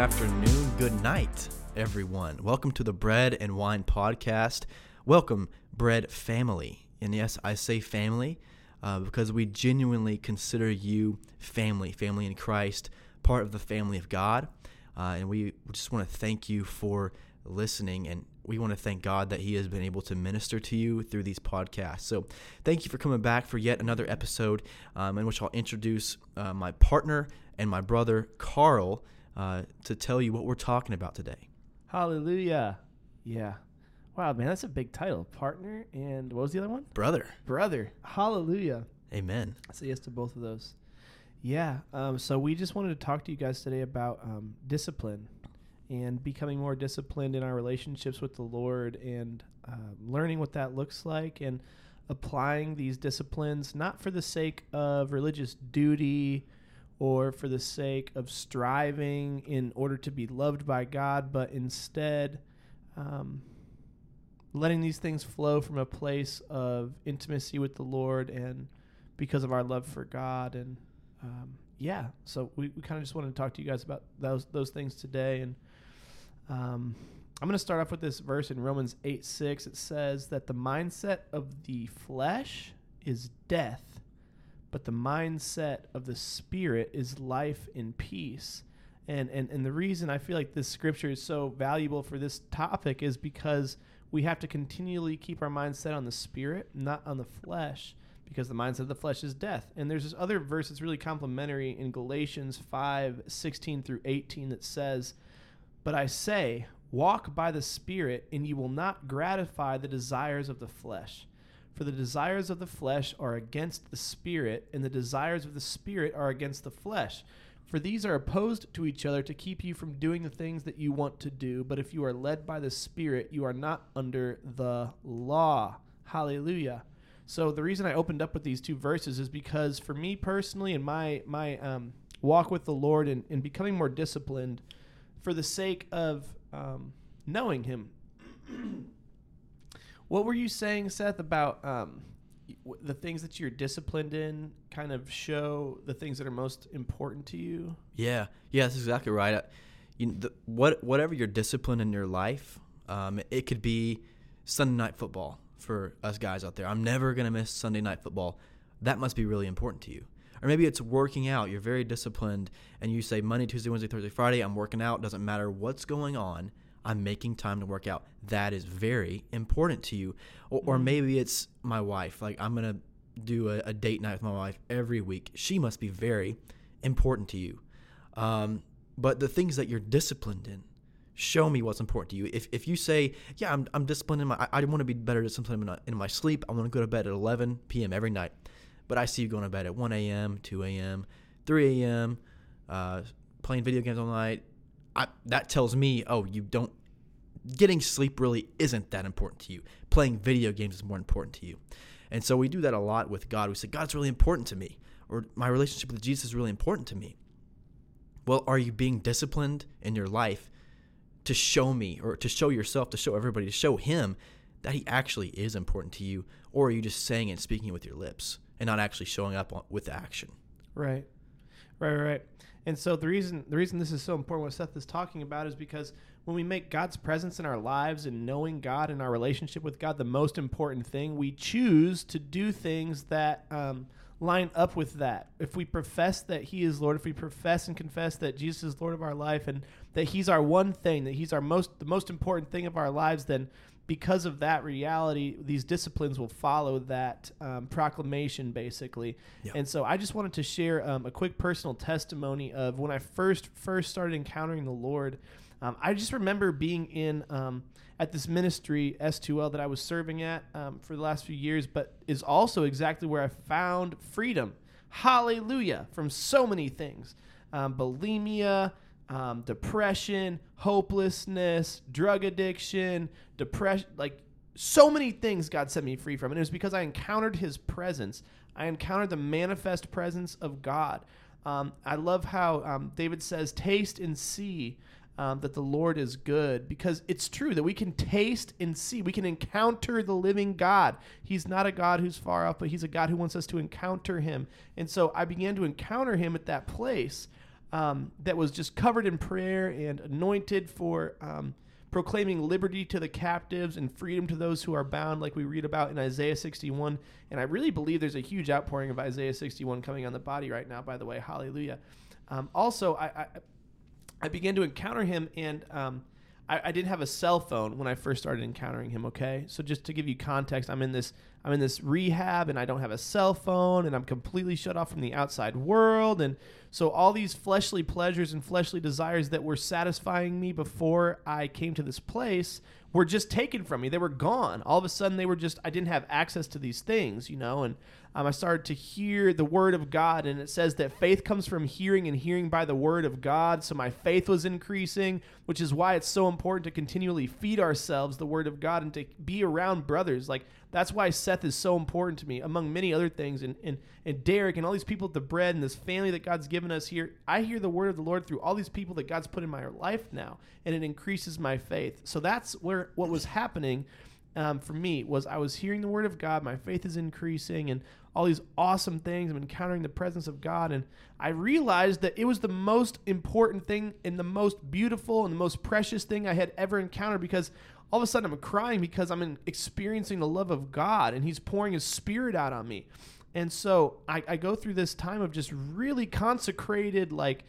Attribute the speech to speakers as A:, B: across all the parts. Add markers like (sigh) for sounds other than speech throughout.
A: afternoon, good night, everyone. Welcome to the Bread and Wine Podcast. Welcome, Bread family. And yes, I say family uh, because we genuinely consider you family, family in Christ, part of the family of God. Uh, and we just want to thank you for listening. And we want to thank God that He has been able to minister to you through these podcasts. So thank you for coming back for yet another episode um, in which I'll introduce uh, my partner and my brother, Karl, uh, to tell you what we're talking about today.
B: Hallelujah. Yeah. Wow, man, that's a big title. Partner and what was the other one?
A: Brother.
B: Brother. Hallelujah.
A: Amen.
B: I say yes to both of those. Yeah. Um, so we just wanted to talk to you guys today about um, discipline and becoming more disciplined in our relationships with the Lord and uh, learning what that looks like and applying these disciplines not for the sake of religious duty or for the sake of striving in order to be loved by God, but instead um, letting these things flow from a place of intimacy with the Lord and because of our love for God. And um, yeah, so we, we kind of just wanted to talk to you guys about those those things today. And um, I'm going to start off with this verse in Romans 8 6. It says that the mindset of the flesh is death but the mindset of the spirit is life and peace. And, and and the reason I feel like this scripture is so valuable for this topic is because we have to continually keep our mindset on the spirit, not on the flesh, because the mindset of the flesh is death. And there's this other verse that's really complementary in Galatians 5, 16 through 18 that says, But I say, walk by the spirit, and you will not gratify the desires of the flesh. For the desires of the flesh are against the spirit, and the desires of the spirit are against the flesh. For these are opposed to each other to keep you from doing the things that you want to do. But if you are led by the Spirit, you are not under the law. Hallelujah. So the reason I opened up with these two verses is because for me personally, in my my um, walk with the Lord and, and becoming more disciplined, for the sake of um, knowing Him. What were you saying, Seth, about um, the things that you're disciplined in kind of show the things that are most important to you?
A: Yeah, yeah, that's exactly right. Uh, you the, what whatever your discipline in your life, um, it could be Sunday night football for us guys out there. I'm never gonna miss Sunday night football. That must be really important to you. Or maybe it's working out. You're very disciplined, and you say Monday, Tuesday, Wednesday, Thursday, Friday. I'm working out. Doesn't matter what's going on. I'm making time to work out. That is very important to you. Or, or mm-hmm. maybe it's my wife. Like I'm gonna do a, a, date night with my wife every week. She must be very important to you. Um, but the things that you're disciplined in, show me what's important to you. If, if you say, yeah, I'm, I'm disciplined in my, I, I want to be better disciplined in my, in my sleep. I want to go to bed at 11 p.m. every night. But I see you going to bed at 1 a.m., 2 a.m., 3 a.m., uh, playing video games all night, I, that tells me, oh, you don't. Getting sleep really isn't that important to you. Playing video games is more important to you. And so we do that a lot with God. We say, God's really important to me, or my relationship with Jesus is really important to me. Well, are you being disciplined in your life to show me, or to show yourself, to show everybody, to show Him that He actually is important to you? Or are you just saying and speaking with your lips and not actually showing up with action?
B: Right. Right, right. And so the reason the reason this is so important, what Seth is talking about, is because when we make God's presence in our lives and knowing God and our relationship with God the most important thing, we choose to do things that um, line up with that. If we profess that He is Lord, if we profess and confess that Jesus is Lord of our life, and that He's our one thing, that He's our most the most important thing of our lives, then because of that reality, these disciplines will follow that um, proclamation, basically. Yep. And so, I just wanted to share um, a quick personal testimony of when I first first started encountering the Lord. Um, I just remember being in um, at this ministry S2L that I was serving at um, for the last few years, but is also exactly where I found freedom. Hallelujah! From so many things, um, bulimia um, depression, hopelessness, drug addiction, depression, like so many things God set me free from. And it was because I encountered His presence. I encountered the manifest presence of God. Um, I love how um, David says, Taste and see um, that the Lord is good, because it's true that we can taste and see. We can encounter the living God. He's not a God who's far off, but He's a God who wants us to encounter Him. And so I began to encounter Him at that place. Um, that was just covered in prayer and anointed for um, proclaiming liberty to the captives and freedom to those who are bound, like we read about in Isaiah 61. And I really believe there's a huge outpouring of Isaiah 61 coming on the body right now, by the way. Hallelujah. Um, also, I, I, I, began to encounter him, and um, I, I, didn't have a cell phone when I first started encountering him. Okay, so just to give you context, I'm in this I'm in this rehab, and I don't have a cell phone, and I'm completely shut off from the outside world, and so all these fleshly pleasures and fleshly desires that were satisfying me before I came to this place were just taken from me. They were gone. All of a sudden, they were just, I didn't have access to these things, you know, and um, I started to hear the word of God. And it says that faith comes from hearing and hearing by the word of God. So my faith was increasing, which is why it's so important to continually feed ourselves the word of God and to be around brothers. Like, that's why Seth is so important to me, among many other things. And, and, and Derek and all these people at the bread and this family that God's given us here. I hear the word of the Lord through all these people that God's put in my life now, and it increases my faith. So that's where what was happening um, for me was I was hearing the word of God. My faith is increasing, and all these awesome things. I'm encountering the presence of God, and I realized that it was the most important thing and the most beautiful and the most precious thing I had ever encountered because all of a sudden I'm crying because I'm experiencing the love of God and He's pouring His Spirit out on me. And so I, I go through this time of just really consecrated, like,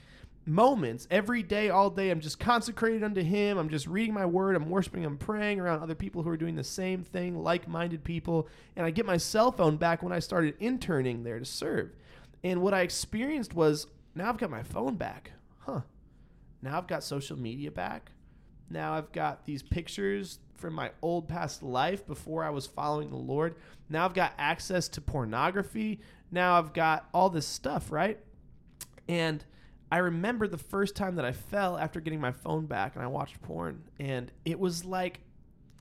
B: moments every day, all day. I'm just consecrated unto Him. I'm just reading my word. I'm worshiping. I'm praying around other people who are doing the same thing, like minded people. And I get my cell phone back when I started interning there to serve. And what I experienced was now I've got my phone back. Huh. Now I've got social media back. Now I've got these pictures from my old past life before I was following the Lord. Now I've got access to pornography. Now I've got all this stuff, right? And I remember the first time that I fell after getting my phone back and I watched porn and it was like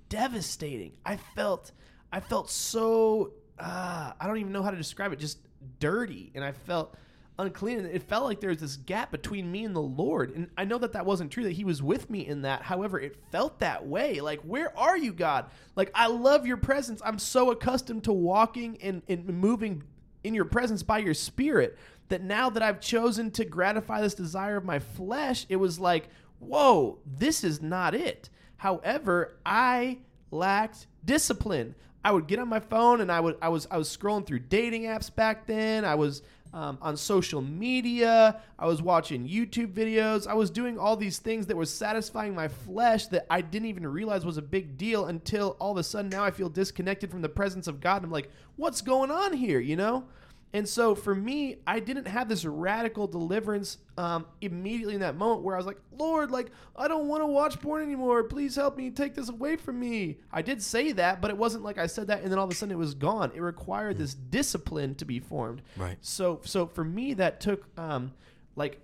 B: devastating. I felt I felt so uh, I don't even know how to describe it, just dirty and I felt unclean. And it felt like there was this gap between me and the Lord. And I know that that wasn't true, that He was with me in that. However, it felt that way. Like, where are you, God? Like, I love your presence. I'm so accustomed to walking and, and moving in your presence by your spirit that now that I've chosen to gratify this desire of my flesh, it was like, whoa, this is not it. However, I lacked discipline. I would get on my phone and I would I was I was scrolling through dating apps back then. I was um, on social media. I was watching YouTube videos. I was doing all these things that were satisfying my flesh that I didn't even realize was a big deal until all of a sudden now I feel disconnected from the presence of God. I'm like, what's going on here? You know? And so for me, I didn't have this radical deliverance um, immediately in that moment where I was like, Lord, like, I don't want to watch porn anymore. Please help me take this away from me. I did say that, but it wasn't like I said that and then all of a sudden it was gone. It required this discipline to be formed.
A: Right.
B: So, so for me, that took, um, like,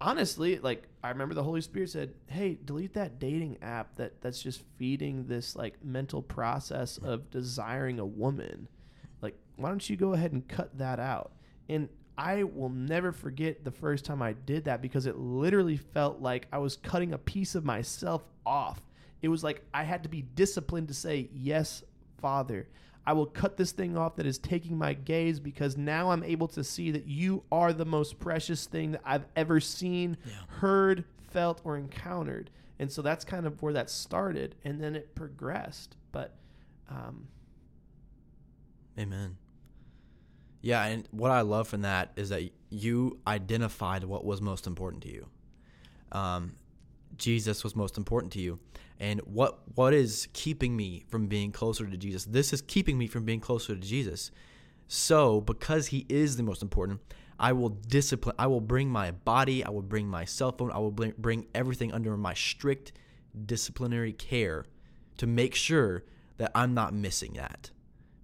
B: honestly, like, I remember the Holy Spirit said, Hey, delete that dating app that that's just feeding this, like, mental process of desiring a woman why don't you go ahead and cut that out? And I will never forget the first time I did that because it literally felt like I was cutting a piece of myself off. It was like I had to be disciplined to say, Yes, Father. I will cut this thing off that is taking my gaze because now I'm able to see that you are the most precious thing that I've ever seen, yeah. heard, felt, or encountered. And so that's kind of where that started. And then it progressed. But, um,
A: Amen. Yeah, and what I love from that is that you identified what was most important to you. Um, Jesus was most important to you, and what what is keeping me from being closer to Jesus? This is keeping me from being closer to Jesus. So, because He is the most important, I will discipline. I will bring my body. I will bring my cell phone. I will bring, bring everything under my strict disciplinary care to make sure that I'm not missing that,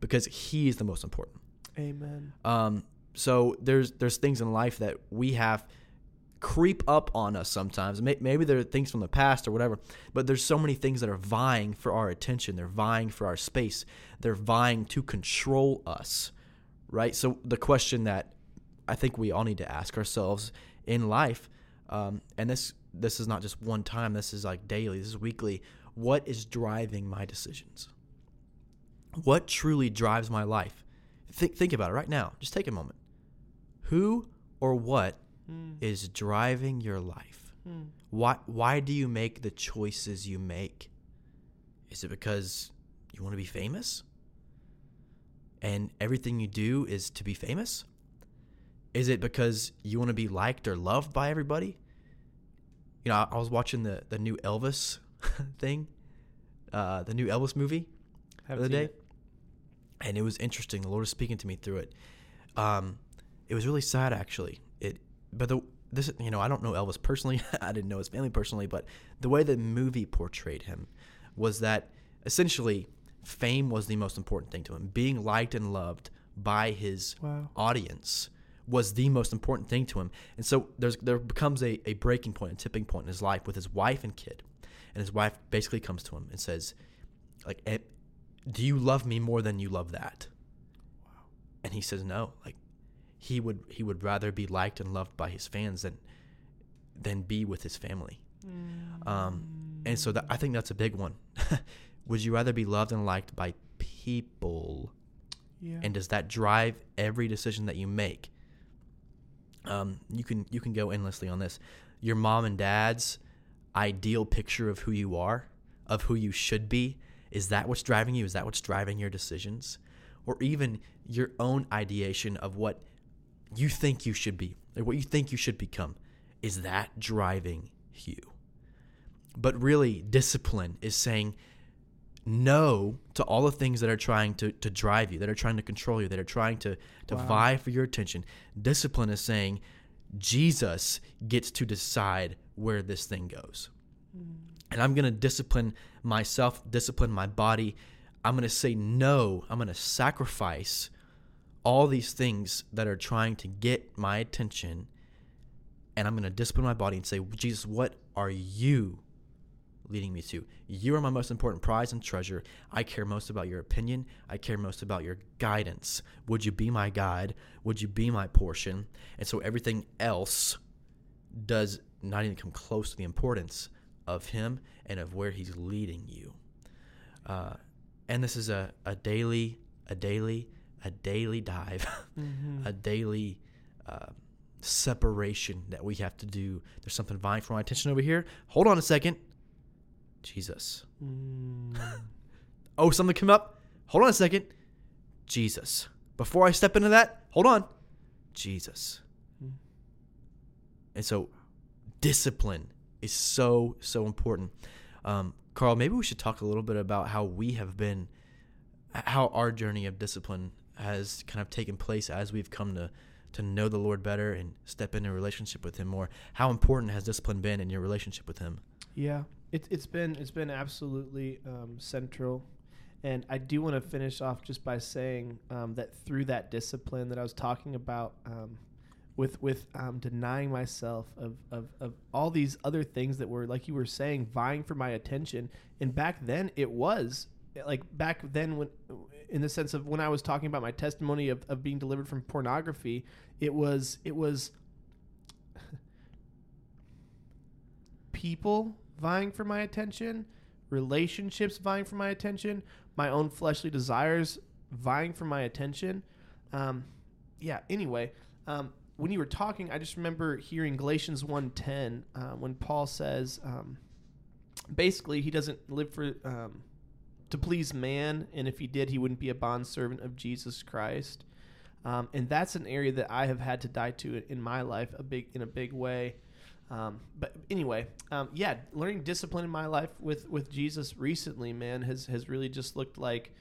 A: because He is the most important.
B: Amen.
A: Um, so there's there's things in life that we have creep up on us sometimes. Maybe there are things from the past or whatever, but there's so many things that are vying for our attention. They're vying for our space. They're vying to control us, right? So the question that I think we all need to ask ourselves in life, um, and this this is not just one time. This is like daily. This is weekly. What is driving my decisions? What truly drives my life? Think think about it right now. Just take a moment. Who or what
B: Mm.
A: is driving your life?
B: Mm.
A: Why why do you make the choices you make? Is it because you want to be famous? And everything you do is to be famous? Is it because you want to be liked or loved by everybody? You know, I, I was watching the the new Elvis (laughs) thing, uh, the new Elvis movie the other day,
B: it.
A: And it was interesting. The Lord was speaking to me through it. Um, it was really sad, actually. It, but the this, you know, I don't know Elvis personally. (laughs) I didn't know his family personally, but the way the movie portrayed him was that essentially fame was the most important thing to him. Being liked and loved by his
B: Wow.
A: audience was the most important thing to him. And so there's there becomes a, a breaking point, a tipping point in his life with his wife and kid. And his wife basically comes to him and says, like, "Eh, do you love me more than you love that? And he says no. Like he would he would rather be liked and loved by his fans than than be with his family. Um, and so that, I think that's a big one. (laughs) would you rather be loved and liked by people?
B: yeah.
A: and does that drive every decision that you make um, you can you can go endlessly on this your mom and dad's ideal picture of who you are of who you should be is that what's driving you is that what's driving your decisions or even your own ideation of what you think you should be or what you think you should become is that driving you but really discipline is saying no to all the things that are trying to, to drive you, that are trying to control you, that are trying to, to
B: Wow.
A: vie for your attention. Discipline is saying Jesus gets to decide where this thing goes. Mm. And I'm going to discipline myself, discipline my body. I'm going to say no. I'm going to sacrifice all these things that are trying to get my attention. And I'm going to discipline my body and say, Jesus, what are you leading me to. You are my most important prize and treasure. I care most about your opinion. I care most about your guidance. Would you be my guide? Would you be my portion? And so everything else does not even come close to the importance of him and of where he's leading you. Uh, and this is a, a daily, a daily, a daily dive, (laughs)
B: Mhm.
A: a daily uh, separation that we have to do. There's something vying for my attention over here. Hold on a second. Jesus.
B: Mm. (laughs)
A: Oh, something come up. Hold on a second. Jesus. Before I step into that, hold on. Jesus.
B: Mm.
A: And so, discipline is so so important. Um, Karl, maybe we should talk a little bit about how we have been, how our journey of discipline has kind of taken place as we've come to to know the Lord better and step into a relationship with Him more. How important has discipline been in your relationship with Him?
B: Yeah, it, it's been it's been absolutely um, central, and I do want to finish off just by saying um, that through that discipline that I was talking about, um, with with um, denying myself of, of of all these other things that were like you were saying, vying for my attention, and back then it was like back then when in the sense of when I was talking about my testimony of, of being delivered from pornography, it was it was (sighs) people vying for my attention, relationships vying for my attention, my own fleshly desires vying for my attention. Um, yeah. Anyway, um, when you were talking, I just remember hearing Galatians 1.10 uh, when Paul says, um, basically, he doesn't live for um, to please man, and if he did, he wouldn't be a bondservant of Jesus Christ. Um, and that's an area that I have had to die to in my life a big in a big way. Um, but anyway, um, yeah, learning discipline in my life with with Jesus recently, man, has has really just looked like.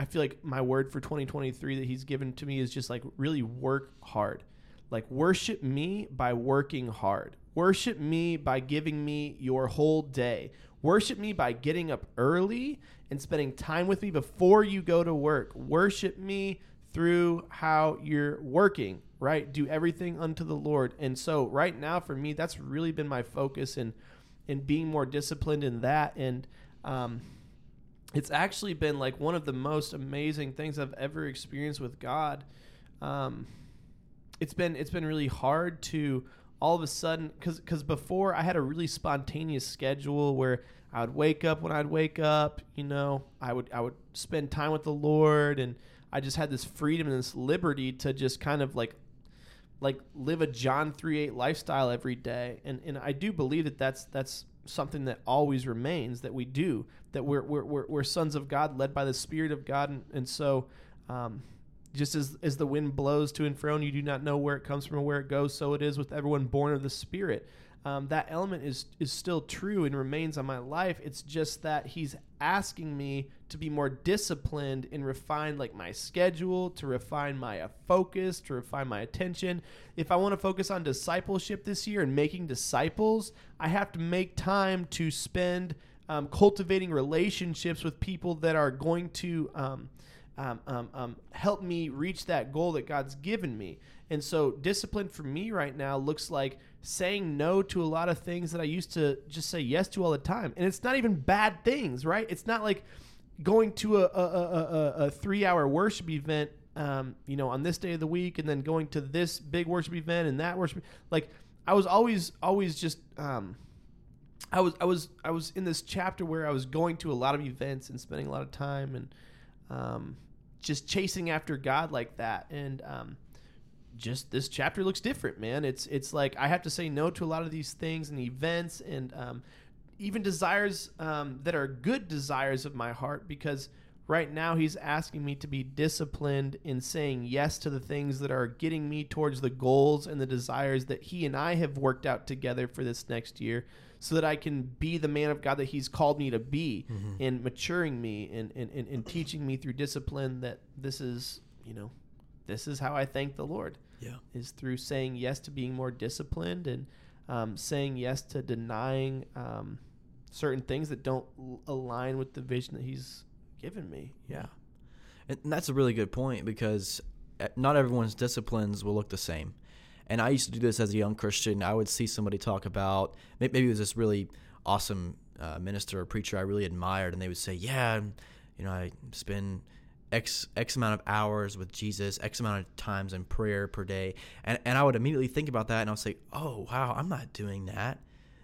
B: I feel like my word for 2023 that He's given to me is just like really work hard, like worship me by working hard. Worship me by giving me your whole day. Worship me by getting up early and spending time with me before you go to work. Worship me through how you're working, right? Do everything unto the Lord. And so right now for me, that's really been my focus and and being more disciplined in that. And um, it's actually been like one of the most amazing things I've ever experienced with God. Um, it's been it's been really hard to all of a sudden because because before I had a really spontaneous schedule where I would wake up when I'd wake up, you know, I would I would spend time with the Lord and I just had this freedom and this liberty to just kind of like like live a John three eight lifestyle every day, and and I do believe that that's that's something that always remains that we do that we're we're we're, we're sons of God led by the Spirit of God, and and so. Um, just as, as the wind blows to and fro and you do not know where it comes from or where it goes so it is with everyone born of the spirit um, that element is is still true and remains on my life. It's just that he's asking me to be more disciplined and refine like my schedule, to refine my uh, focus, to refine my attention. If I want to focus on discipleship this year and making disciples, I have to make time to spend um, cultivating relationships with people that are going to. Um, um, um, um, help me reach that goal that God's given me. And so, discipline for me right now looks like saying no to a lot of things that I used to just say yes to all the time. And it's not even bad things, right? It's not like going to a, a, a, a three hour worship event, um, you know, on this day of the week and then going to this big worship event and that worship. Like, I was always, always just, um, I was, I was, I was in this chapter where I was going to a lot of events and spending a lot of time and, um, just chasing after God like that. And, um, just this chapter looks different, man. It's it's like I have to say no to a lot of these things and events and um, even desires um, that are good desires of my heart because right now he's asking me to be disciplined in saying yes to the things that are getting me towards the goals and the desires that he and I have worked out together for this next year so that I can be the man of God that he's called me to be mm-hmm. and maturing me and, and, and, and teaching me through discipline that this is, you know, this is how I thank the Lord.
A: Yeah.
B: Is through saying yes to being more disciplined and um, saying yes to denying um, certain things that don't l- align with the vision that He's given me. Yeah.
A: And that's a really good point because uh, not everyone's disciplines will look the same. And I used to do this as a young Christian. I would see somebody talk about maybe it was this really awesome uh, minister or preacher I really admired, and they would say, "Yeah, you know, I spend X X amount of hours with Jesus, X amount of times in prayer per day. And and I would immediately think about that and I'll say, Oh wow, I'm not doing that.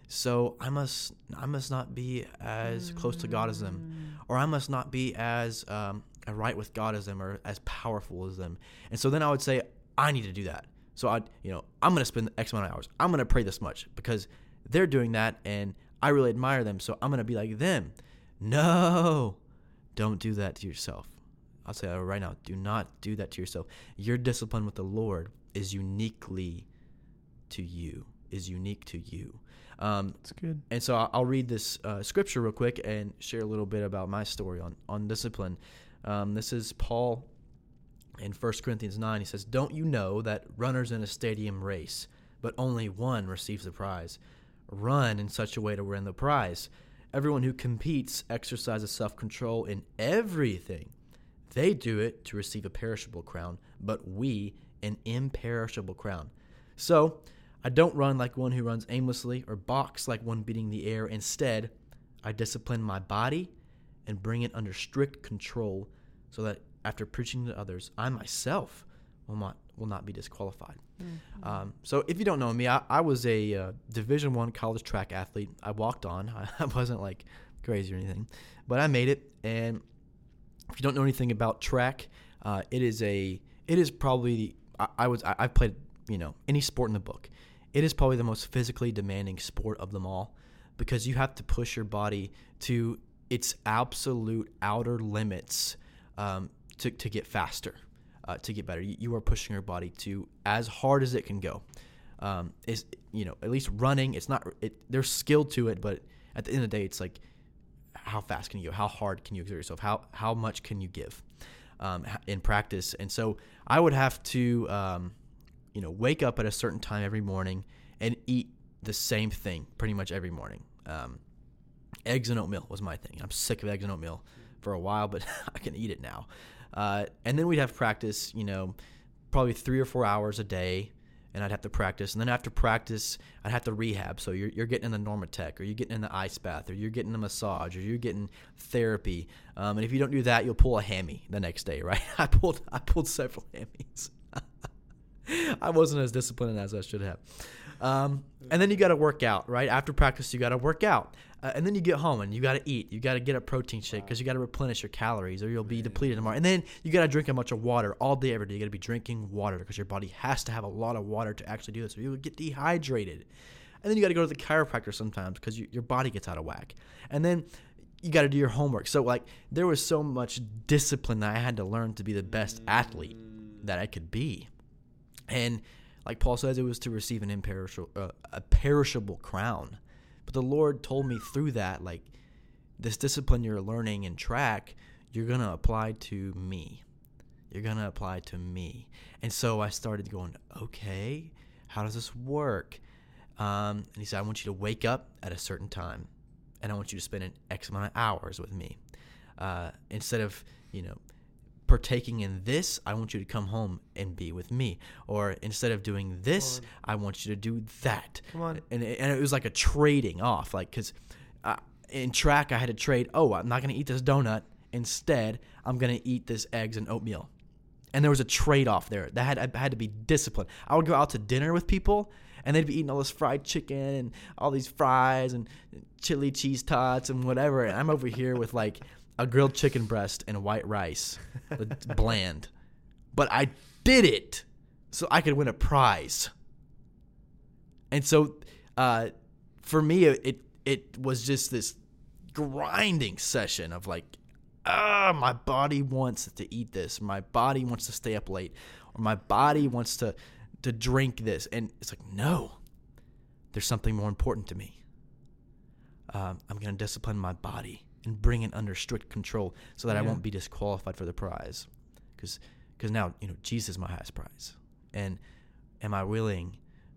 A: So I must I must not be as close to God as them. Or I must not be as um, right with God as them or as powerful as them. And so then I would say, I need to do that. So I you know, I'm gonna spend X amount of hours. I'm gonna pray this much because they're doing that and I really admire them, so I'm gonna be like them. No, don't do that to yourself. I'll say that right now. Do not do that to yourself. Your discipline with the Lord is uniquely to you. Is unique to you.
B: Um, That's good.
A: And so I'll, read this uh, scripture real quick and share a little bit about my story on on discipline. Um, this is Paul in 1 Corinthians 9. He says, Don't you know that runners in a stadium race, but only one receives the prize? Run in such a way to win the prize. Everyone who competes exercises self control in everything. They do it to receive a perishable crown, but we an imperishable crown. So, I don't run like one who runs aimlessly or box like one beating the air. Instead, I discipline my body and bring it under strict control so that after preaching to others, I myself will not, will not be disqualified. Mm-hmm. Um, so if you don't know me, I, I was a uh, Division One college track athlete. I walked on. I, (laughs) I wasn't like crazy or anything, but I made it. And if you don't know anything about track, uh, it is a it is probably I, I was I, I've played you know any sport in the book. It is probably the most physically demanding sport of them all because you have to push your body to its absolute outer limits um, to, to get faster, uh, to get better. You, you, are pushing your body to as hard as it can go. Um, is you know at least running. It's not it, there's skill to it, but at the end of the day, it's like how fast can you go? How hard can you exert yourself? How how much can you give um, in practice? And so I would have to, um, you know, wake up at a certain time every morning and eat the same thing pretty much every morning. Um, eggs and oatmeal was my thing. I'm sick of eggs and oatmeal for a while, but (laughs) I can eat it now. Uh, and then we'd have practice, you know, probably three or four hours a day and I'd have to practice. And then after practice, I'd have to rehab. So you're, you're getting in the Normatec, or you're getting in the ice bath, or you're getting a massage, or you're getting therapy. Um, and if you don't do that, you'll pull a hammy the next day, right? (laughs) I pulled I pulled several (laughs) hammies. I wasn't as disciplined as I should have. Um, and then you got to work out, right? After practice, you got to work out. Uh, and then you get home and you got to eat. You got to get a protein shake because you got to replenish your calories or you'll be depleted tomorrow. And then you got to drink a bunch of water all day, every day. You got to be drinking water because your body has to have a lot of water to actually do this or you'll get dehydrated. And then you got to go to the chiropractor sometimes because you, your body gets out of whack. And then you got to do your homework. So, like, there was so much discipline that I had to learn to be the best athlete that I could be. And like Paul says, it was to receive an imperishable, uh, a perishable crown. The Lord told me through that, like, this discipline you're learning in track, you're going to apply to me. You're going to apply to me. And so I started going, okay, how does this work? Um, and he said, I want you to wake up at a certain time, and I want you to spend an X amount of hours with me. Uh, instead of, you know, partaking in this, I want you to come home and be with me. Or instead of doing this, I want you to do that.
B: Come on.
A: And it, and it was like a trading off, like because uh, in track I had to trade. Oh, I'm not gonna eat this donut. Instead, I'm gonna eat this eggs and oatmeal. And there was a trade off there. That had I had to be disciplined. I would go out to dinner with people. And they'd be eating all this fried chicken and all these fries and chili cheese tots and whatever. And I'm over here with like a grilled chicken breast and white rice, (laughs) bland. But I did it so I could win a prize. And so, uh, for me, it it was just this grinding session of like, ah, my body wants to eat this, my body wants to stay up late, or my body wants to to drink this, and it's like, no, there's something more important to me. Um, I'm gonna discipline my body and bring it under strict control so that I won't be disqualified for the prize, because because now you know Jesus is my highest prize, and am I willing?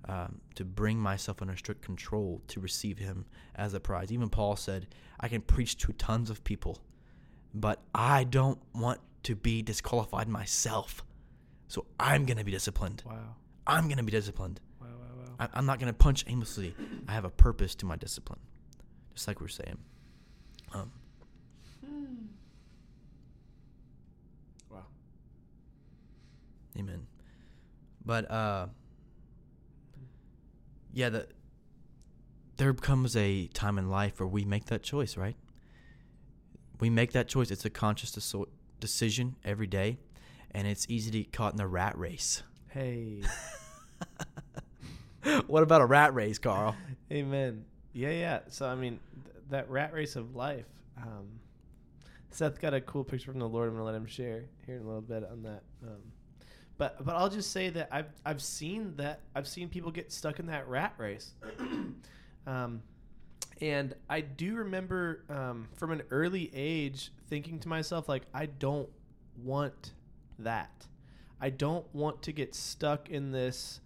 A: um, to bring myself under strict control to receive him as a prize. Even Paul said, I can preach to tons of people, but I don't want to be disqualified myself. So I'm going to be disciplined.
B: Wow.
A: I'm going to be disciplined.
B: Wow, wow, wow.
A: I, I'm not going to punch aimlessly. I have a purpose to my discipline, just like we are saying. Um,
B: Wow.
A: Amen. But uh yeah, the there comes a time in life where we make that choice, right? We make that choice. It's a conscious decision every day, and it's easy to get caught in the rat race.
B: Hey. (laughs)
A: what about a rat race, Karl?
B: Amen. Yeah, yeah. So I mean, that rat race of life. Um, Seth got a cool picture from the Lord. I'm gonna let him share here in a little bit on that. Um, but but I'll just say that I've I've seen that I've seen people get stuck in that rat race. (coughs) um, and I do remember um, from an early age thinking to myself like I don't want that. I don't want to get stuck in this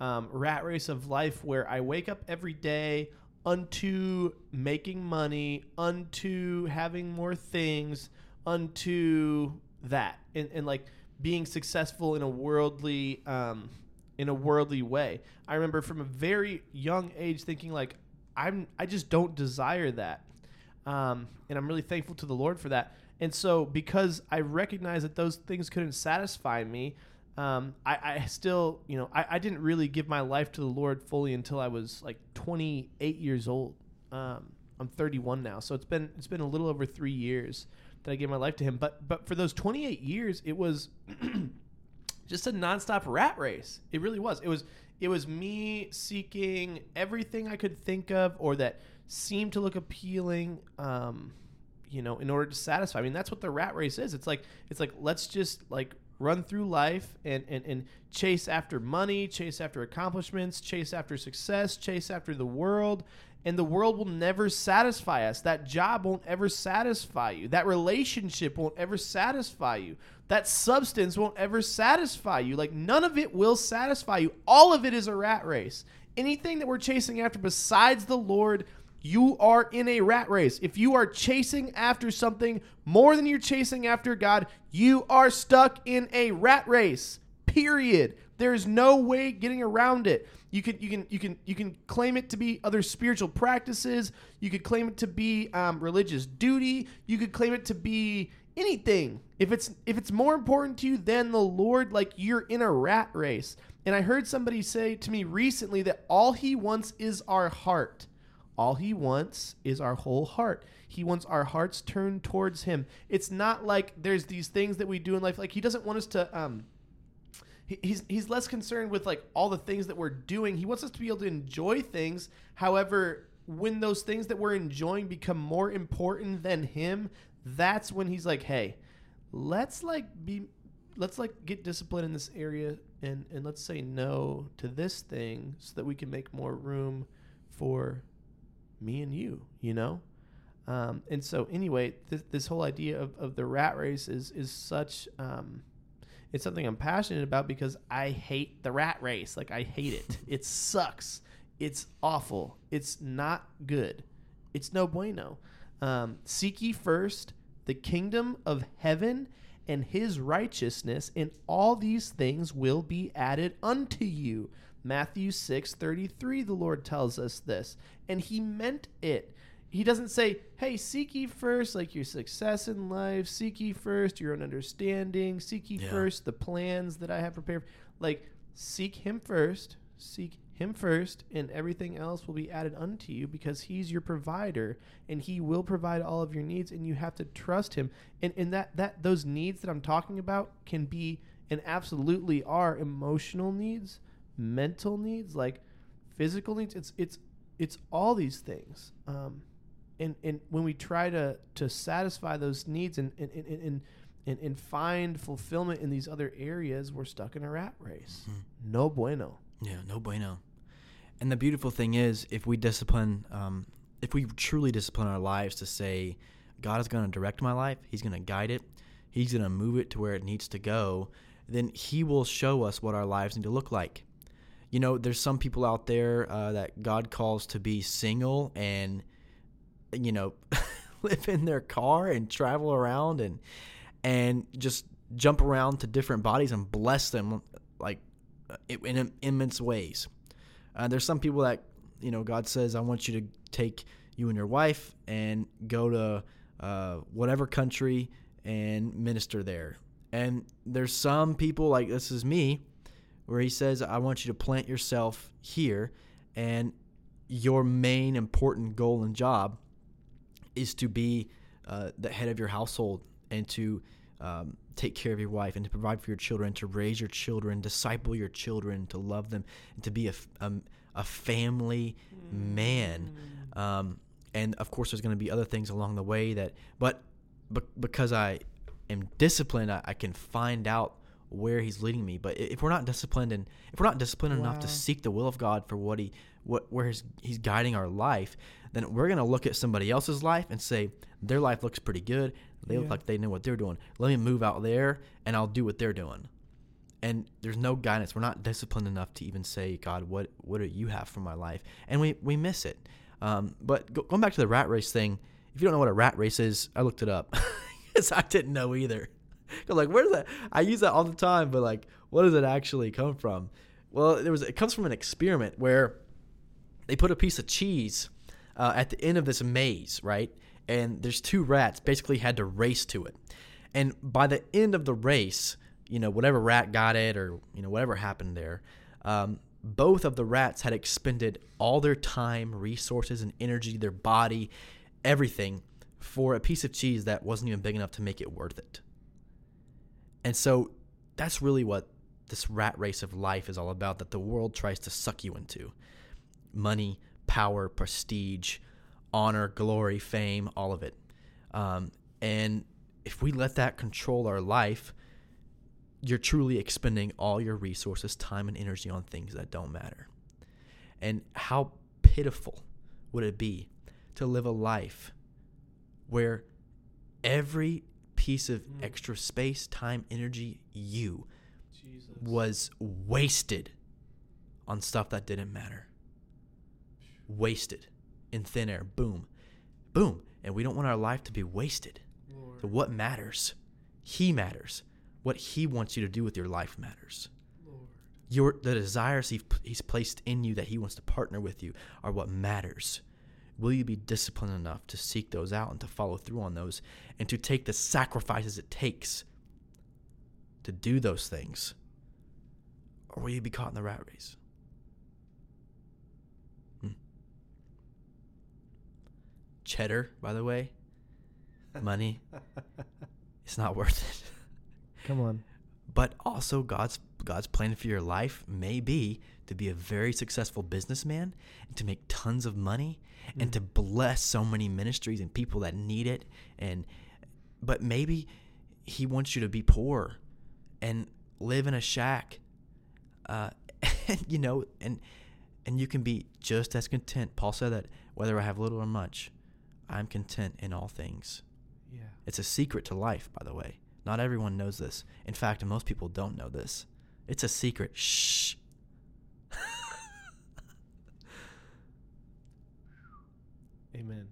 B: um, rat race of life where I wake up every day unto making money, unto having more things, unto that, and, and like being successful in a worldly, um, in a worldly way. I remember from a very young age thinking like I'm, I just don't desire that, um, and I'm really thankful to the Lord for that. And so, because I recognize that those things couldn't satisfy me, um, I, I still, you know, I, I didn't really give my life to the Lord fully until I was like 28 years old. Um, I'm 31 now, so it's been it's been a little over three years that I gave my life to Him. But but for those 28 years, it was (clears throat) just a nonstop rat race. It really was. It was it was me seeking everything I could think of or that seemed to look appealing. Um, you know, in order to satisfy. I mean, that's what the rat race is. It's like it's like let's just like run through life and, and, and chase after money, chase after accomplishments, chase after success, chase after the world. And the world will never satisfy us. That job won't ever satisfy you. That relationship won't ever satisfy you. That substance won't ever satisfy you. Like, none of it will satisfy you. All of it is a rat race. Anything that we're chasing after besides the Lord you are in a rat race. If you are chasing after something more than you're chasing after God, you are stuck in a rat race. Period. There's no way getting around it. You can you can you can you can claim it to be other spiritual practices. You could claim it to be um, religious duty. You could claim it to be anything. If it's if it's more important to you than the Lord, like you're in a rat race. And I heard somebody say to me recently that all He wants is our heart All he wants is our whole heart. He wants our hearts turned towards him. It's not like there's these things that we do in life. Like he doesn't want us to um he- he's he's less concerned with like all the things that we're doing. He wants us to be able to enjoy things. However, when those things that we're enjoying become more important than him, that's when he's like, "Hey, let's like be let's like get disciplined in this area and and let's say no to this thing so that we can make more room for me and you, you know?" Um, and so anyway, this, this whole idea of, of the rat race is is such um, it's something I'm passionate about because I hate the rat race. Like I hate it. (laughs) it sucks. It's awful. It's not good. It's no bueno. Um, Seek ye first the kingdom of heaven and his righteousness, and all these things will be added unto you. Matthew six thirty three. The Lord tells us this, and He meant it. He doesn't say, "Hey, seek ye first like your success in life. Seek ye first your own understanding. Seek ye
A: Yeah.
B: first the plans that I have prepared." Like, seek Him first. Seek Him first, and everything else will be added unto you because He's your provider, and He will provide all of your needs, and you have to trust Him. And and that that those needs that I'm talking about can be and absolutely are emotional needs, mental needs, like physical needs. It's it's it's all these things. Um, and and when we try to to satisfy those needs and and and, and and, and find fulfillment in these other areas, we're stuck in a rat race. No bueno.
A: Yeah, no bueno. And the beautiful thing is, if we discipline, um, if we truly discipline our lives to say, God is going to direct my life, He's going to guide it, He's going to move it to where it needs to go, then He will show us what our lives need to look like. You know, there's some people out there uh, that God calls to be single and, you know, (laughs) live in their car and travel around and and just jump around to different bodies and bless them like uh, in immense ways. Uh, there's some people that you know God says, "I want you to take you and your wife and go to uh, whatever country and minister there." And there's some people like this is me, where He says, "I want you to plant yourself here, and your main important goal and job is to be uh, the head of your household and to um, take care of your wife and to provide for your children, to raise your children, disciple your children, to love them, and to be a, f- um, a family man. Um, and of course, there's going to be other things along the way that, but be- because I am disciplined, I, I can find out where he's leading me. But if we're not disciplined and if we're not disciplined enough to seek the will of God for what he what where he's, he's guiding our life, then we're gonna look at somebody else's life and say their life looks pretty good. They look like they know what they're doing. Let me move out there and I'll do what they're doing. And there's no guidance. We're not disciplined enough to even say, God, what what do you have for my life? And we we miss it. Um, but go, going back to the rat race thing, if you don't know what a rat race is, I looked it up (laughs) because I didn't know either. 'Cause, (laughs) like, where's that? I use that all the time, but like, what does it actually come from? Well, there was it comes from an experiment where they put a piece of cheese uh, at the end of this maze, right? And there's two rats basically had to race to it. And by the end of the race, you know, whatever rat got it or, you know, whatever happened there, um, both of the rats had expended all their time, resources, and energy, their body, everything for a piece of cheese that wasn't even big enough to make it worth it. And so that's really what this rat race of life is all about that the world tries to suck you into money, power, prestige, honor, glory, fame, all of it. Um, and if we let that control our life, you're truly expending all your resources, time, and energy on things that don't matter. And how pitiful would it be to live a life where every piece of
B: Mm.
A: extra space, time, energy, you
B: Jesus.
A: was wasted on stuff that didn't matter. Wasted in thin air. Boom. Boom. And we don't want our life to be wasted.
B: Lord.
A: So, what matters? He matters. What He wants you to do with your life matters.
B: Lord.
A: Your the desires he, He's placed in you that He wants to partner with you are what matters. Will you be disciplined enough to seek those out and to follow through on those and to take the sacrifices it takes to do those things? Or will you be caught in the rat race? Hmm. cheddar, by the way, (laughs) money, it's not worth it.
B: Come on.
A: But also God's God's plan for your life may be to be a very successful businessman and to make tons of money and
B: Mm.
A: to bless so many ministries and people that need it. And but maybe he wants you to be poor and live in a shack uh, (laughs) and you know and and you can be just as content. Paul said that whether i have little or much i'm content in all things.
B: Yeah.
A: it's a secret to life by the way. Not everyone knows this. In fact most people don't know this it's a secret shh
B: Amen.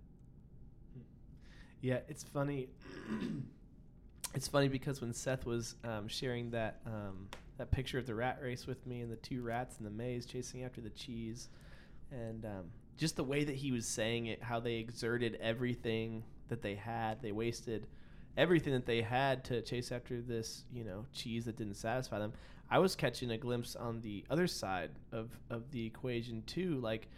B: Yeah, it's funny. (clears throat) it's funny because when Seth was um, sharing that um, that picture of the rat race with me and the two rats in the maze chasing after the cheese, and um, just the way that he was saying it, how they exerted everything that they had, they wasted everything that they had to chase after this, you know, cheese that didn't satisfy them. I was catching a glimpse on the other side of of the equation too, like.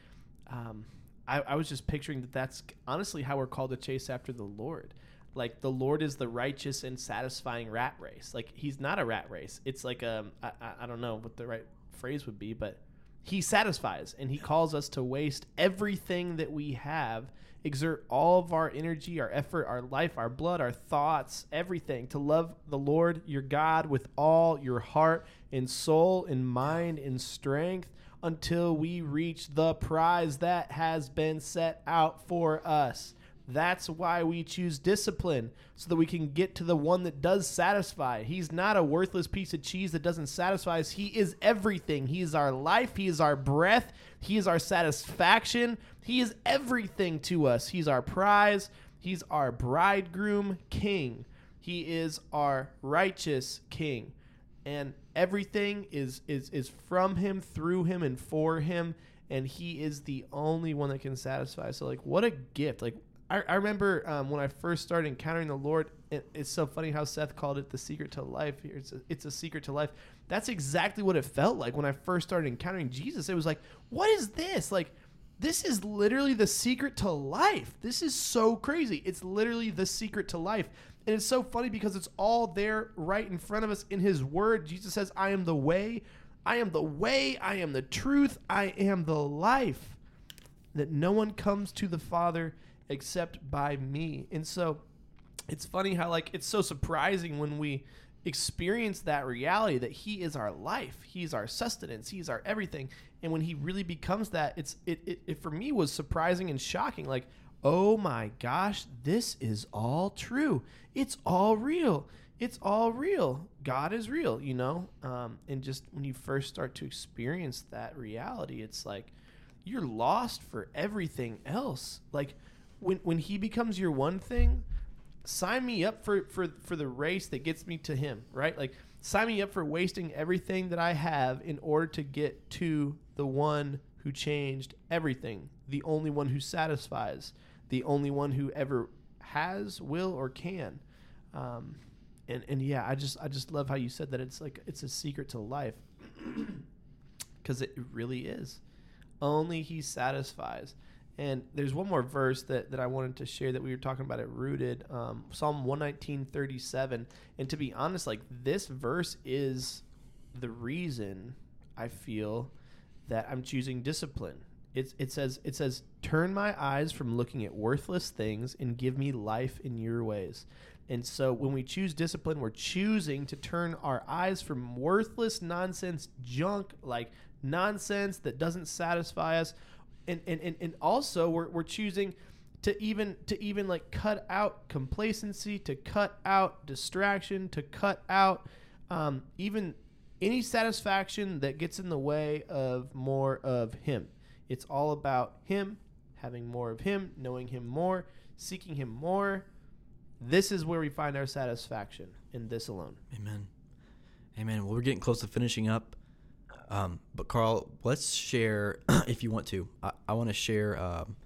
B: Um, I, I was just picturing that that's honestly how we're called to chase after the Lord. Like the Lord is the righteous and satisfying rat race. Like he's not a rat race. It's like um I, I, I don't know what the right phrase would be, but he satisfies and he calls us to waste everything that we have, exert all of our energy, our effort, our life, our blood, our thoughts, everything to love the Lord your God with all your heart and soul and mind and strength until we reach the prize that has been set out for us. That's why we choose discipline, so that we can get to the one that does satisfy. He's not a worthless piece of cheese that doesn't satisfy us. He is everything. He is our life. He is our breath. He is our satisfaction. He is everything to us. He's our prize. He's our bridegroom king. He is our righteous king and everything is is is from him through him and for him and he is the only one that can satisfy so like what a gift like i, I remember um, when i first started encountering the lord it, it's so funny how seth called it the secret to life it's a, it's a secret to life that's exactly what it felt like when i first started encountering jesus it was like what is this like this is literally the secret to life. This is so crazy. It's literally the secret to life. And it's so funny because it's all there right in front of us in his word. Jesus says, I am the way, I am the way, I am the truth, I am the life. That no one comes to the Father except by me. And so it's funny how like it's so surprising when we experience that reality that he is our life he's our sustenance he's our everything. And when he really becomes that it's it, it, it for me was surprising and shocking like oh my gosh this is all true. It's all real. It's all real. God is real you know? Um, and just when you first start to experience that reality it's like you're lost for everything else. Like when when he becomes your one thing sign me up for for for the race that gets me to him right? Like sign me up for wasting everything that i have in order to get to the one who changed everything the only one who satisfies the only one who ever has will or can. Um and and yeah i just i just love how you said that it's like it's a secret to life (clears throat) because it really is. Only he satisfies and there's one more verse that, that I wanted to share that we were talking about it rooted, um, Psalm 119, 37. And to be honest, like this verse is the reason I feel that I'm choosing discipline. It, it says it says turn my eyes from looking at worthless things and give me life in your ways. And so when we choose discipline, we're choosing to turn our eyes from worthless nonsense junk like nonsense that doesn't satisfy us and and, and, and also we're, we're choosing to even to even like cut out complacency to cut out distraction to cut out um, even any satisfaction that gets in the way of more of him it's all about him having more of him knowing him more seeking him more this is where we find our satisfaction in this alone
A: Amen. Amen. Well, we're getting close to finishing up. Um, but Karl, let's share, (clears throat) if you want to. I, I want to share um,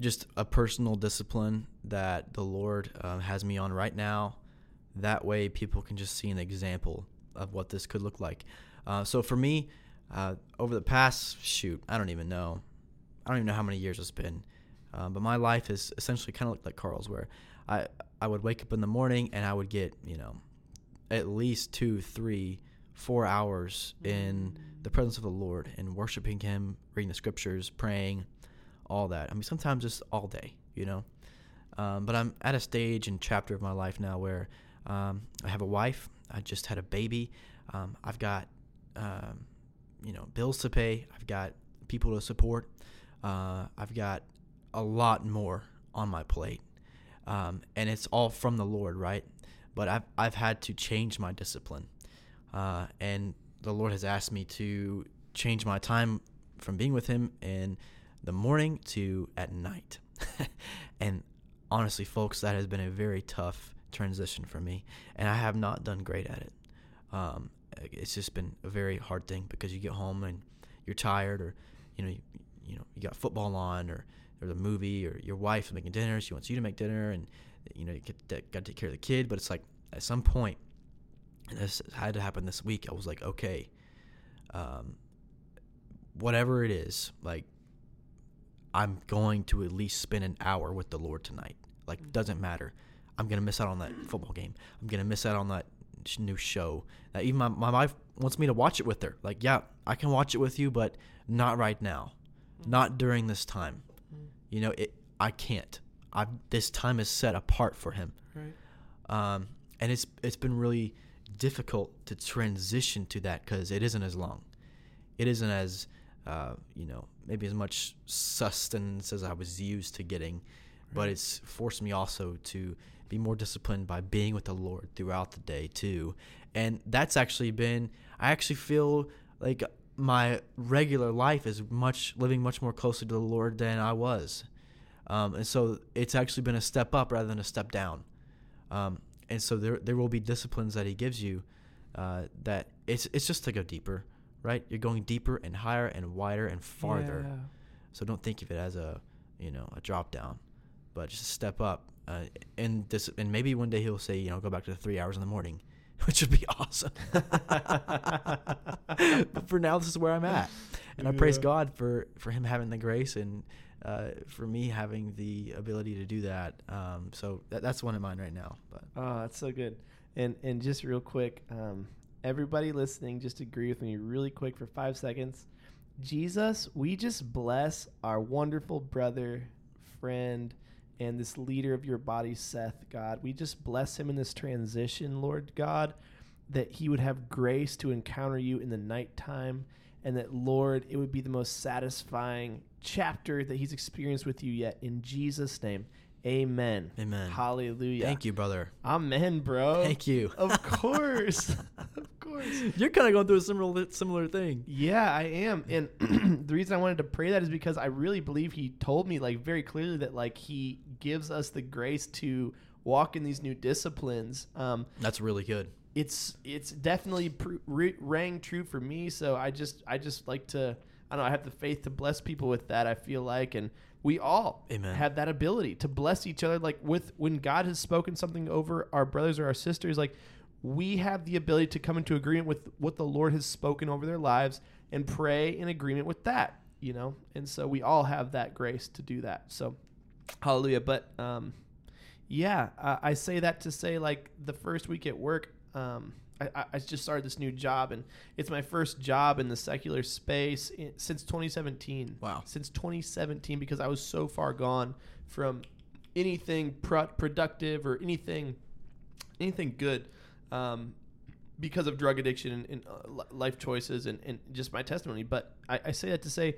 A: just a personal discipline that the Lord uh, has me on right now. That way, people can just see an example of what this could look like. Uh, so for me, uh, over the past shoot, I don't even know, I don't even know how many years it's been. Um, but my life has essentially kind of looked like Karl's, where I I would wake up in the morning and I would get you know at least two, three, four hours in the presence of the Lord and worshiping Him, reading the scriptures, praying, all that. I mean, sometimes just all day, you know. Um, but I'm at a stage and chapter of my life now where um, I have a wife. I just had a baby. Um, I've got, um, you know, bills to pay. I've got people to support. Uh, I've got a lot more on my plate, um, and it's all from the Lord, right? But I've I've had to change my discipline, uh, and the Lord has asked me to change my time from being with Him in the morning to at night, (laughs) and honestly, folks, that has been a very tough transition for me, and I have not done great at it. Um, it's just been a very hard thing because you get home and you're tired, or you know, you, you know, you got football on, or there's a movie, or your wife's making dinner. She wants you to make dinner, and you know, you got to take care of the kid. But it's like at some point, and this had to happen this week. I was like, okay, um, whatever it is, like I'm going to at least spend an hour with the Lord tonight. Like, doesn't matter. I'm gonna miss out on that football game. I'm gonna miss out on that new show. That even my, my wife wants me to watch it with her. Like, yeah, I can watch it with you, but not right now, not during this time. You know, it. I can't. I this time is set apart for Him.
B: Right.
A: Um, and it's it's been really difficult to transition to that because it isn't as long. It isn't as uh, you know maybe as much sustenance as I was used to getting, but it's forced me also to be more disciplined by being with the Lord throughout the day too. And that's actually been I actually feel like my regular life is much living much more closely to the Lord than I was. Um, and so it's actually been a step up rather than a step down. Um, and so there there will be disciplines that He gives you uh, that it's it's just to go deeper, right? You're going deeper and higher and wider and farther.
B: Yeah.
A: So don't think of it as a you know a drop down, but just step up. Uh, and this and maybe one day He'll say you know go back to the three hours in the morning, (laughs) which would be awesome. (laughs) but for now, this is where I'm at, and I praise God for for Him having the grace and. Uh, for me having the ability to do that, um, so that, that's one of mine right now. But
B: Oh, that's so good. And and just real quick, um, everybody listening, just agree with me really quick for five seconds. Jesus, we just bless our wonderful brother, friend, and this leader of your body, Seth, God. We just bless him in this transition, Lord God, that he would have grace to encounter you in the nighttime, and that, Lord, it would be the most satisfying chapter that he's experienced with you yet. In Jesus' name, amen.
A: Amen.
B: Hallelujah.
A: Thank you, brother.
B: Amen, bro.
A: Thank you. (laughs)
B: Of course. (laughs) of course.
A: You're kind of going through a similar similar thing.
B: Yeah, I am. And (clears throat) the reason I wanted to pray that is because I really believe he told me like very clearly that like he gives us the grace to walk in these new disciplines. Um
A: That's really good.
B: It's it's definitely pr- re- rang true for me, so I just I just like to I don't know, I have the faith to bless people with that. I feel like and we all
A: Amen.
B: have that ability to bless each other like with when God has spoken something over our brothers or our sisters like we have the ability to come into agreement with what the Lord has spoken over their lives and pray in agreement with that, you know? And so we all have that grace to do that. So hallelujah. But um yeah, uh, I say that to say like the first week at work, um, I, I- just started this new job and it's my first job in the secular space in, since 2017.
A: Wow.
B: Since 2017 because I was so far gone from anything pro- productive or anything anything good um, because of drug addiction and, and uh, life choices and, and just my testimony. But I, I say that to say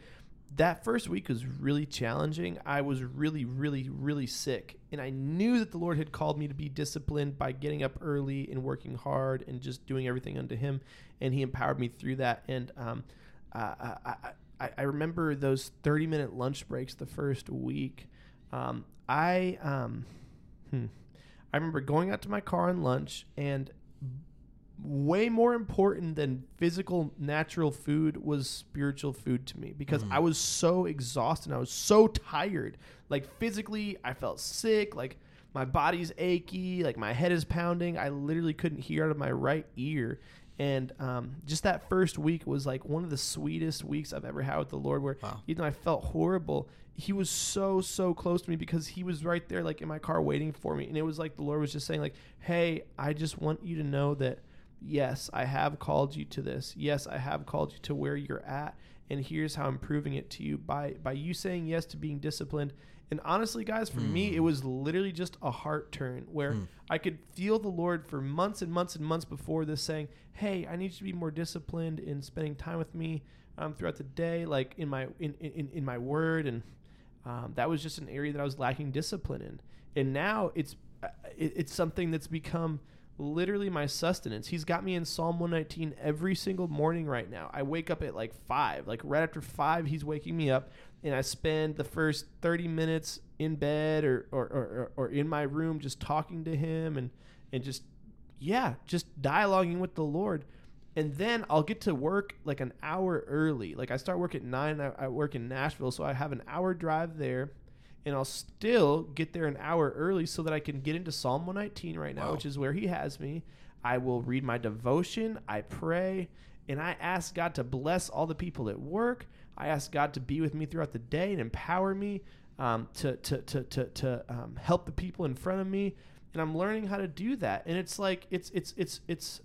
B: that first week was really challenging. I was really, really, really sick. And I knew that the Lord had called me to be disciplined by getting up early and working hard and just doing everything unto Him. And He empowered me through that. And um, I, I, I, I remember those 30 minute lunch breaks the first week. Um, I, um, hmm, I remember going out to my car on lunch and way more important than physical natural food was spiritual food to me because I was so exhausted. I was so tired. Like physically, I felt sick. Like my body's achy, like my head is pounding. I literally couldn't hear out of my right ear. And um, just that first week was like one of the sweetest weeks I've ever had with the Lord, where
A: Wow.
B: even though I felt horrible, He was so so close to me because He was right there, like in my car, waiting for me. And it was like the Lord was just saying, like, "Hey, I just want you to know that yes, I have called you to this. Yes, I have called you to where you're at, and here's how I'm proving it to you by by you saying yes to being disciplined." And honestly, guys, for me,
A: Mm.
B: it was literally just a heart turn where
A: Mm.
B: I could feel the Lord for months and months and months before this saying, "Hey, I need you to be more disciplined in spending time with me um, throughout the day, like in my in in, in my word." And um, that was just an area that I was lacking discipline in. And now it's uh, it, it's something that's become literally my sustenance. He's got me in Psalm 119 every single morning right now. I wake up at like five, like right after five, he's waking me up, and I spend the first 30 minutes in bed or or, or, or in my room just talking to him and and just yeah, just dialoguing with the Lord. And then I'll get to work like an hour early. Like I start work at nine. I, I work in Nashville, so I have an hour drive there, and I'll still get there an hour early so that I can get into Psalm 119 right now,
A: Wow.
B: which is where He has me. I will read my devotion. I pray, and I ask God to bless all the people at work. I ask God to be with me throughout the day and empower me um, to to to to, to um, help the people in front of me. And I'm learning how to do that. And it's like it's it's it's it's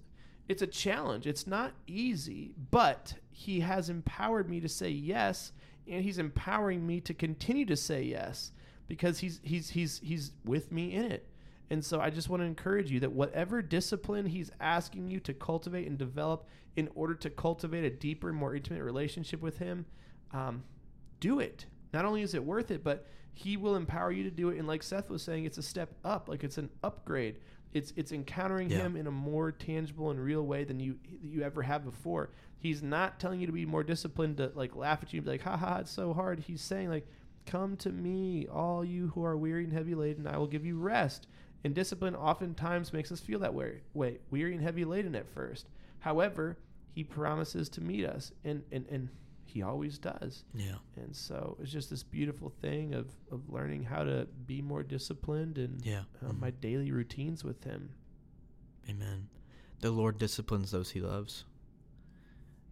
B: it's a challenge. It's not easy, but he has empowered me to say yes, and he's empowering me to continue to say yes because he's he's he's he's with me in it. And so I just want to encourage you that whatever discipline he's asking you to cultivate and develop in order to cultivate a deeper, more intimate relationship with him, um, do it. Not only is it worth it, but he will empower you to do it. And like Seth was saying, it's a step up, like it's an upgrade. It's it's encountering
A: Yeah.
B: him in a more tangible and real way than you you ever have before. He's not telling you to be more disciplined to like laugh at you and be like, ha ha, it's so hard. He's saying like, come to me, all you who are weary and heavy laden, I will give you rest. And discipline oftentimes makes us feel that way, way weary and heavy laden at first. However, he promises to meet us, and and and he always does.
A: Yeah.
B: And so it's just this beautiful thing of, of learning how to be more disciplined and
A: Yeah.
B: uh,
A: Mhm.
B: my daily routines with him.
A: Amen. The Lord disciplines those he loves.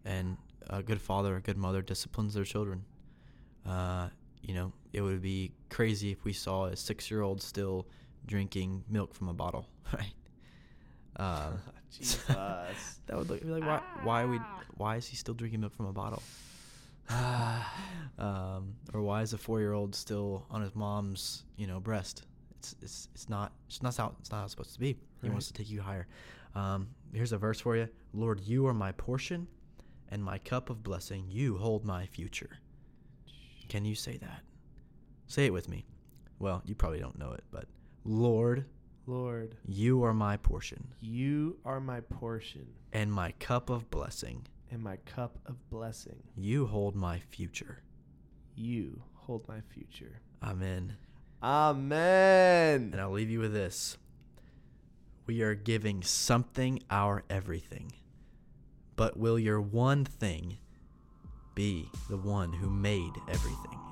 A: And a good father, a good mother disciplines their children. Uh, you know, it would be crazy if we saw a six year old still drinking milk from a bottle, (laughs) right? Uh, (laughs)
B: Jesus. (laughs)
A: that would look be like why why we why is he still drinking milk from a bottle? (sighs) um, or why is a four year old still on his mom's you know breast? It's it's it's not it's not how it's not how it's supposed to be. He wants to take you higher. Um, here's a verse for you. Lord, you are my portion, and my cup of blessing. You hold my future. Can you say that? Say it with me. Well, you probably don't know it, but Lord,
B: Lord,
A: you are my portion,
B: you are my portion
A: and my cup of blessing.
B: And my cup of blessing.
A: You hold my future.
B: You hold my future.
A: Amen.
B: Amen.
A: And I'll leave you with this. We are giving something our everything. But will your one thing be the one who made everything?